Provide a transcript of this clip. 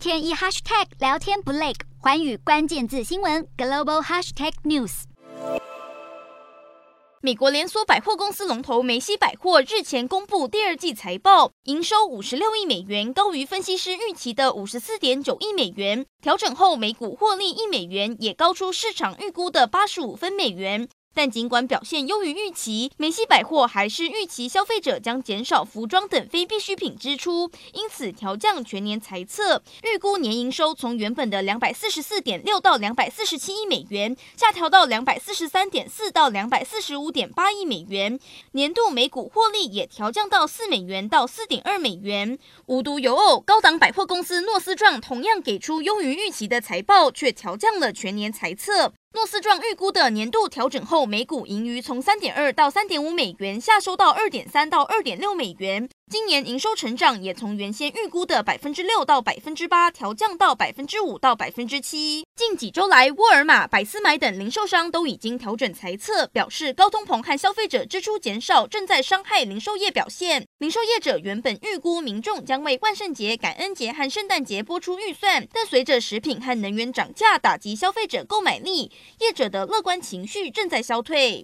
天一 hashtag 聊天不累，寰宇关键字新闻 global hashtag news。美国连锁百货公司龙头梅西百货日前公布第二季财报，营收五十六亿美元，高于分析师预期的五十四点九亿美元，调整后每股获利一美元，也高出市场预估的八十五分美元。但尽管表现优于预期，梅西百货还是预期消费者将减少服装等非必需品支出，因此调降全年财测，预估年营收从原本的两百四十四点六到两百四十七亿美元，下调到两百四十三点四到两百四十五点八亿美元，年度每股获利也调降到四美元到四点二美元。无独有偶，高档百货公司诺斯状同样给出优于预期的财报，却调降了全年财测。诺斯状预估的年度调整后每股盈余从三点二到三点五美元下收到二点三到二点六美元。今年营收成长也从原先预估的百分之六到百分之八调降到百分之五到百分之七。近几周来，沃尔玛、百思买等零售商都已经调整财测，表示高通膨和消费者支出减少正在伤害零售业表现。零售业者原本预估民众将为万圣节、感恩节和圣诞节拨出预算，但随着食品和能源涨价打击消费者购买力。业者的乐观情绪正在消退。